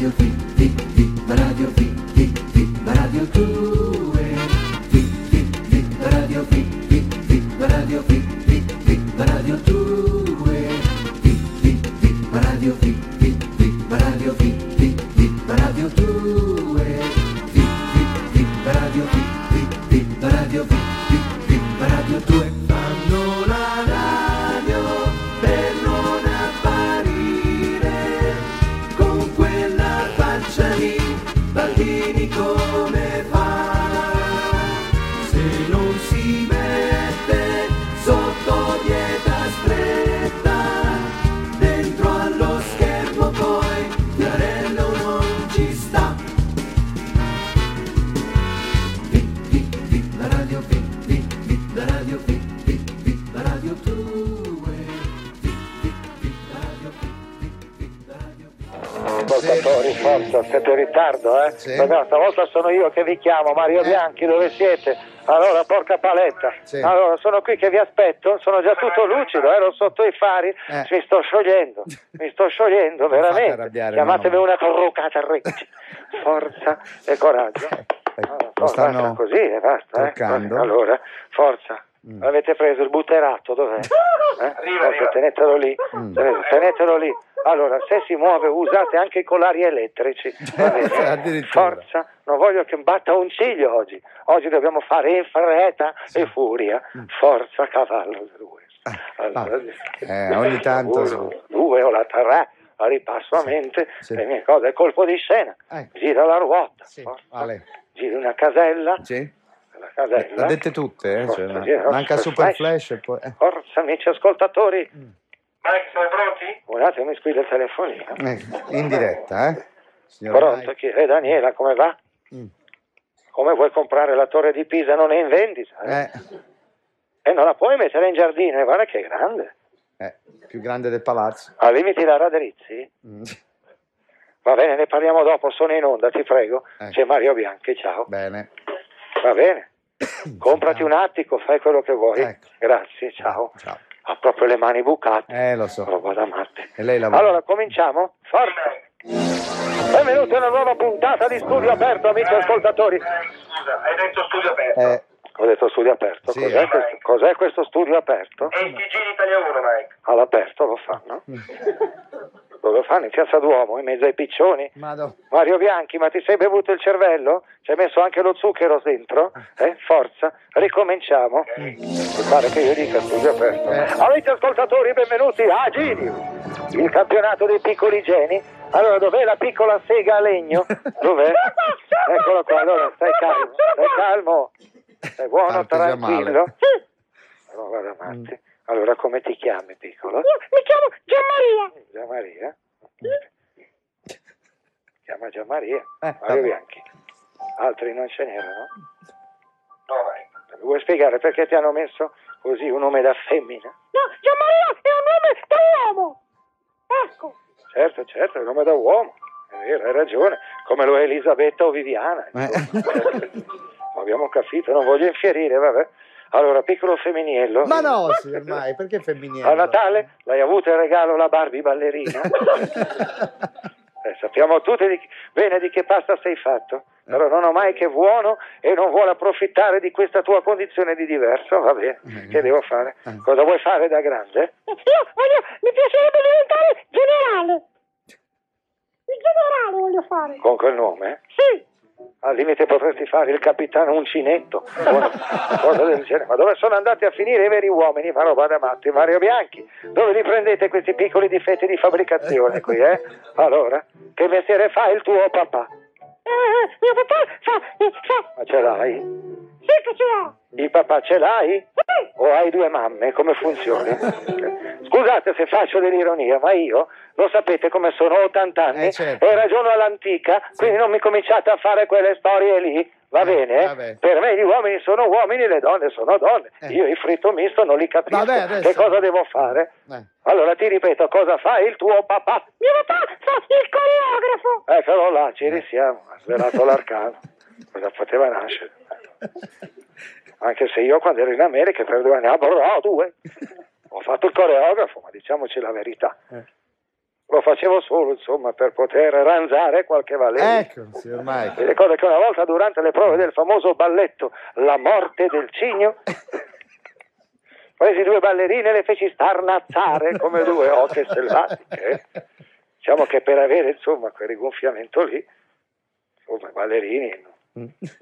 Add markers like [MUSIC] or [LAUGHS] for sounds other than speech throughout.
Radio Fi, Fi, Fi, Radio Fi, Fi, Fi, Radio 2. Fi, Fi, Fi, Radio Fi, Fi, Fi, Radio Fi, Fi, Fi, Radio 2. Fi, Fi, Fi, Radio Fi, Fi, Fi, Radio Fi, Fi, Fi, Radio 2. Fi, Fi, Fi, Radio Fi, Fi, Fi, Radio Fi, Fi, Fi, Radio 2. Baldini come forza, siete in ritardo, eh? Sì. Stavolta sono io che vi chiamo, Mario Eh. Bianchi, dove siete? Allora, porca paletta. Sì. Allora, sono qui che vi aspetto, sono già tutto lucido, ero sotto i fari, Eh. mi sto sciogliendo, mi sto sciogliendo, [LAUGHS] veramente. Chiamatemi una corrucata riccia. Forza e coraggio. Eh, Allora, lo forza, stanno così e basta. Eh? Allora, forza. Mm. Avete preso il butterato, dov'è? [LAUGHS] Eh? Forza, tenetelo lì, Mm. tenetelo, lì. Allora, se si muove usate anche i colari elettrici. [LAUGHS] Forza, non voglio che batta un ciglio oggi. Oggi dobbiamo fare in fretta e furia. Forza cavallo due. Allora, Mm. eh, ogni tanto uno, sì. due o la tre, ripasso a mente, sì. le mie cose, è colpo di scena. Ecco. Gira la ruota. Sì, vale. Giri una casella, Sì? La casella. Le dette tutte, eh? Forza, cioè, no. gira, manca super Super flash. Flash e poi... eh. Forza, amici ascoltatori. Mm. Mike, siamo pronti? Un attimo, mi squilla il telefonino. Ecco, in diretta, eh? Signor Pronto, chi è? Daniela, come va? Mm. Come vuoi comprare la torre di Pisa? Non è in vendita. Eh? Eh, E non la puoi mettere in giardino, e guarda che è grande. eh, più grande del palazzo. Al limite la Radrizzi? Mm. Va bene, ne parliamo dopo, sono in onda, ti prego. Ecco. C'è Mario Bianchi, ciao. Bene. Va bene. [COUGHS] Comprati un attico, fai quello che vuoi. Ecco. Grazie, ciao. Ciao. Ha proprio le mani bucate. Eh, lo so. Roba da. E lavora. Allora, cominciamo? Forza! Benvenuti a una nuova puntata di Studio Aperto, amici ascoltatori. Scusa, hai detto studio aperto. Eh, Ho detto studio aperto. Sì. Cos'è, questo, cos'è questo studio aperto? E il TG in Italia 1, Mike. All'aperto lo fanno? [LAUGHS] Dove lo fanno? In piazza Duomo, in mezzo ai piccioni? Madò. Mario Bianchi, ma ti sei bevuto il cervello? Ci hai messo anche lo zucchero dentro? Eh? Forza, ricominciamo. Mi pare che io dica studio aperto. Eh. Amici ascoltatori, benvenuti a Gini, il campionato dei piccoli geni. Allora, dov'è la piccola sega a legno? [LAUGHS] Dov'è? Eccolo qua, allora, stai calmo, stai calmo. Stai buono, Parte tranquillo. No, guarda, Matti. Allora, come ti chiami, piccolo? Mi chiamo Gianmaria. Gianmaria? Chiama Gianmaria. Eh, Mario. Bianchi. Altri non ce n'erano? No. Mi vuoi spiegare perché ti hanno messo così un nome da femmina? No, Gianmaria è un nome da uomo. Ecco. Certo, certo, è un nome da uomo. È vero, hai ragione. Come lo è Elisabetta o Viviana. Eh. [LAUGHS] Abbiamo capito, non voglio infierire, vabbè. Allora, piccolo femminillo. Ma no, signor Mai, perché femminile? A Natale l'hai avuto il regalo la Barbie ballerina? [LAUGHS] Eh, sappiamo tutti di- bene di che pasta sei fatto, però non ho mai che vuono e non vuole approfittare di questa tua condizione di diverso. Va bene, che devo fare? Cosa vuoi fare da grande? Io voglio, mi piacerebbe diventare generale. Il generale voglio fare. Con quel nome? Sì. Al limite potresti fare il capitano uncinetto [LAUGHS] cosa del genere. Ma dove sono andati a finire i veri uomini? Ma roba da matti, Mario Bianchi. Dove li prendete questi piccoli difetti di fabbricazione qui, eh? Allora, che mestiere fa il tuo papà? Eh, mio papà fa, fa. Ma ce l'hai? Sì che ce l'ha. Il papà ce l'hai? Sì. O hai due mamme? Come funziona? Scusate se faccio dell'ironia, ma io, lo sapete come sono, ho 80 anni Eh, certo. e ragiono all'antica, quindi non mi cominciate a fare quelle storie lì, va Eh, bene? vabbè. Per me gli uomini sono uomini, le donne sono donne. Eh. Io il fritto misto non li capisco. Vabbè, adesso- Che cosa devo fare? Eh. Allora ti ripeto, cosa fa il tuo papà? Mio papà fa il coreografo. Eccolo là, ci risiamo, ha svelato l'arcano. Cosa poteva nascere? Anche se io quando ero in America per due anni a Broadway [LAUGHS] ho fatto il coreografo, ma diciamoci la verità. Eh. Lo facevo solo, insomma, per poter ranzare qualche valere. Ecco, signor Mike. Mi ricordo che una volta durante le prove del famoso balletto La morte del cigno, [LAUGHS] presi due ballerine e le feci starnazzare come due oche selvatiche. Diciamo che per avere, insomma, quel rigonfiamento lì, insomma, i ballerini,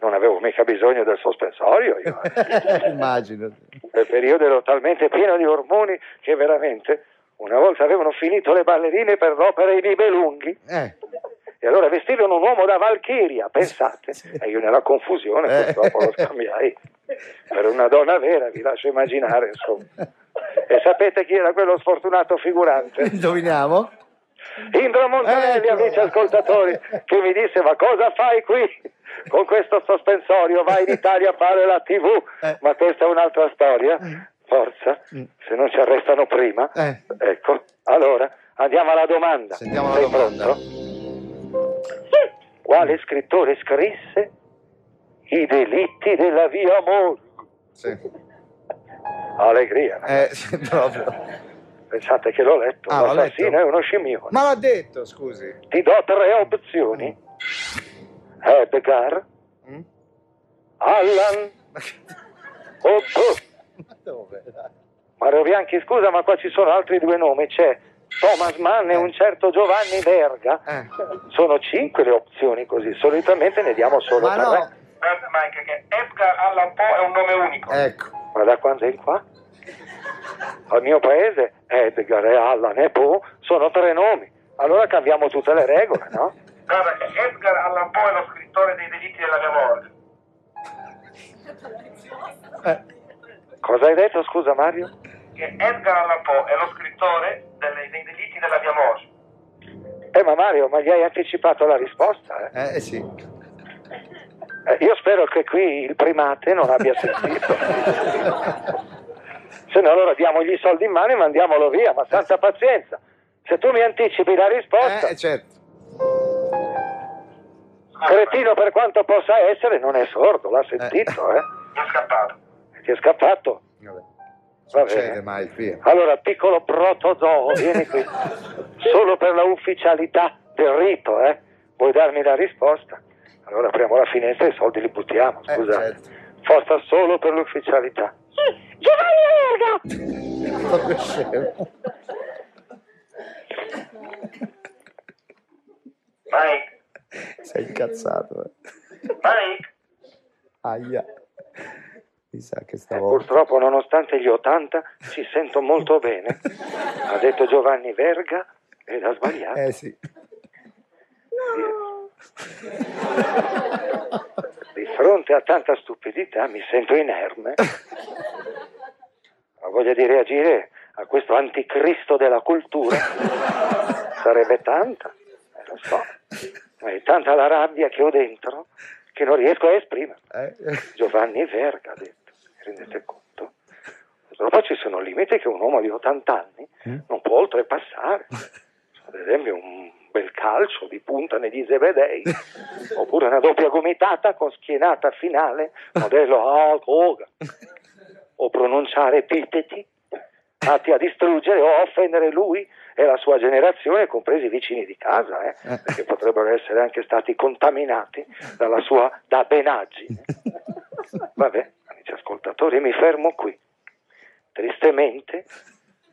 non avevo mica bisogno del sospensorio io. eh. [LAUGHS] Immagino. Quel periodo ero talmente pieno di ormoni che veramente una volta avevano finito le ballerine per l'opera I Nibelunghi Eh, e allora vestirono un uomo da Valchiria, pensate, [LAUGHS] e io nella confusione Eh. purtroppo lo scambiai per una donna vera, vi lascio immaginare insomma. E sapete chi era quello sfortunato figurante? indoviniamo? Indro Montanelli, Ecco. amici ascoltatori, che mi disse ma cosa fai qui con questo sospensorio? Vai in Italia a fare la tv, Eh. ma questa è un'altra storia. Forza, Mm. se non ci arrestano prima. Eh. Ecco, allora andiamo alla domanda. Sentiamo la Sei domanda. pronto? Quale scrittore scrisse i delitti della via Amor? Sì. Allegria, Eh, proprio. pensate che l'ho letto, Ah, l'assassino letto? è uno scimmione. Ma l'ha detto, scusi. Ti do tre opzioni. Edgar, Mm? Allan o dove? Mario Bianchi, scusa, ma qua ci sono altri due nomi. C'è Thomas Mann e un certo Giovanni Verga. Eh. Sono cinque le opzioni così. Solitamente ne diamo solo Ma tre. no. Guarda Mike che Edgar Allan Poe è un nome unico. Ecco. Ma da quando è qua? Al mio paese Edgar e Allan e Poe sono tre nomi. Allora cambiamo tutte le regole, no? Guarda che Edgar Allan Poe è lo scrittore dei delitti della mia morte. Eh, Cosa hai detto, scusa Mario? Che Edgar Allan Poe è lo scrittore delle- dei delitti della mia morte. Eh, ma Mario, ma gli hai anticipato la risposta, eh? eh, sì. Eh, io spero che qui il primate non abbia sentito. [LAUGHS] Se no allora diamogli i soldi in mano e mandiamolo via, ma santa pazienza. Se tu mi anticipi la risposta, Eh, certo. cretino per quanto possa essere, non è sordo, l'ha sentito, eh? Mi è scappato. Ti è scappato? Vabbè. Va bene. mai, via. Allora, piccolo protozoo, vieni qui. [LAUGHS] Solo per la ufficialità del rito, eh? Vuoi darmi la risposta? Allora apriamo la finestra e i soldi li buttiamo, Eh, scusa. certo. Forza solo per l'ufficialità. Giovanni Verga! Proprio scemo. Mike, Sei incazzato. Eh. Mike, Aia. Mi sa che Eh, stavolta... purtroppo, nonostante gli 80, ci sento molto bene. Ha detto Giovanni Verga ed ha sbagliato. Eh sì. Di fronte a tanta stupidità mi sento inerme. Ho voglia di reagire a questo anticristo della cultura. Sarebbe tanta, eh, lo so, è tanta la rabbia che ho dentro che non riesco a esprimere. Eh, Giovanni Verga ha detto, rendete conto? Purtroppo ci sono limiti che un uomo di 80 anni non può oltrepassare. [LAUGHS] Ad esempio un bel calcio di punta negli Zebedei, [LAUGHS] oppure una doppia gomitata con schienata finale, modello Hulk Hogan, o pronunciare epiteti atti a distruggere o a offendere lui e la sua generazione, compresi i vicini di casa, eh, perché potrebbero essere anche stati contaminati dalla sua dabbenaggine. [LAUGHS] Vabbè, amici ascoltatori, mi fermo qui. Tristemente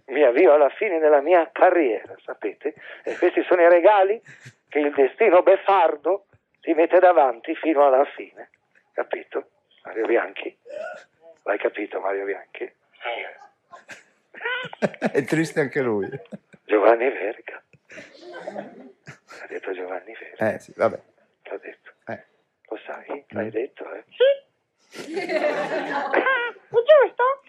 mi avvio alla fine della mia carriera, sapete? E questi sono i regali che il destino beffardo ti mette davanti fino alla fine. Capito? Mario Bianchi? L'hai capito Mario Bianchi? [LAUGHS] È triste anche lui. Giovanni Verga. Ha detto Giovanni Verga. Eh sì, vabbè. L'ha detto. Eh. Lo sai? L'hai detto, eh? Ah, è giusto?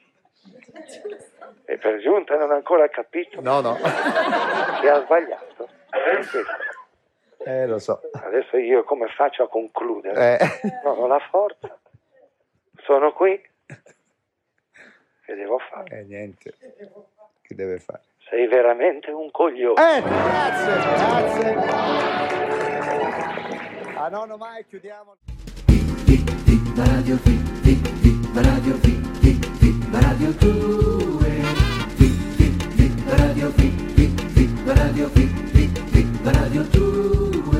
E per giunta non ha ancora capito No, no. che ha sbagliato. Eh, lo so. Adesso io come faccio a concludere? Eh. Non ho la forza. Sono qui. Che devo fare? Eh, niente. Che deve fare? Sei veramente un coglione. Eh, grazie, grazie. Ah no, no, mai chiudiamo. Tic tic la radio tic tic tic la radio tic tic tic la radio 2 Tic tic tic la radio tic tic tic la radio tic tic radio 2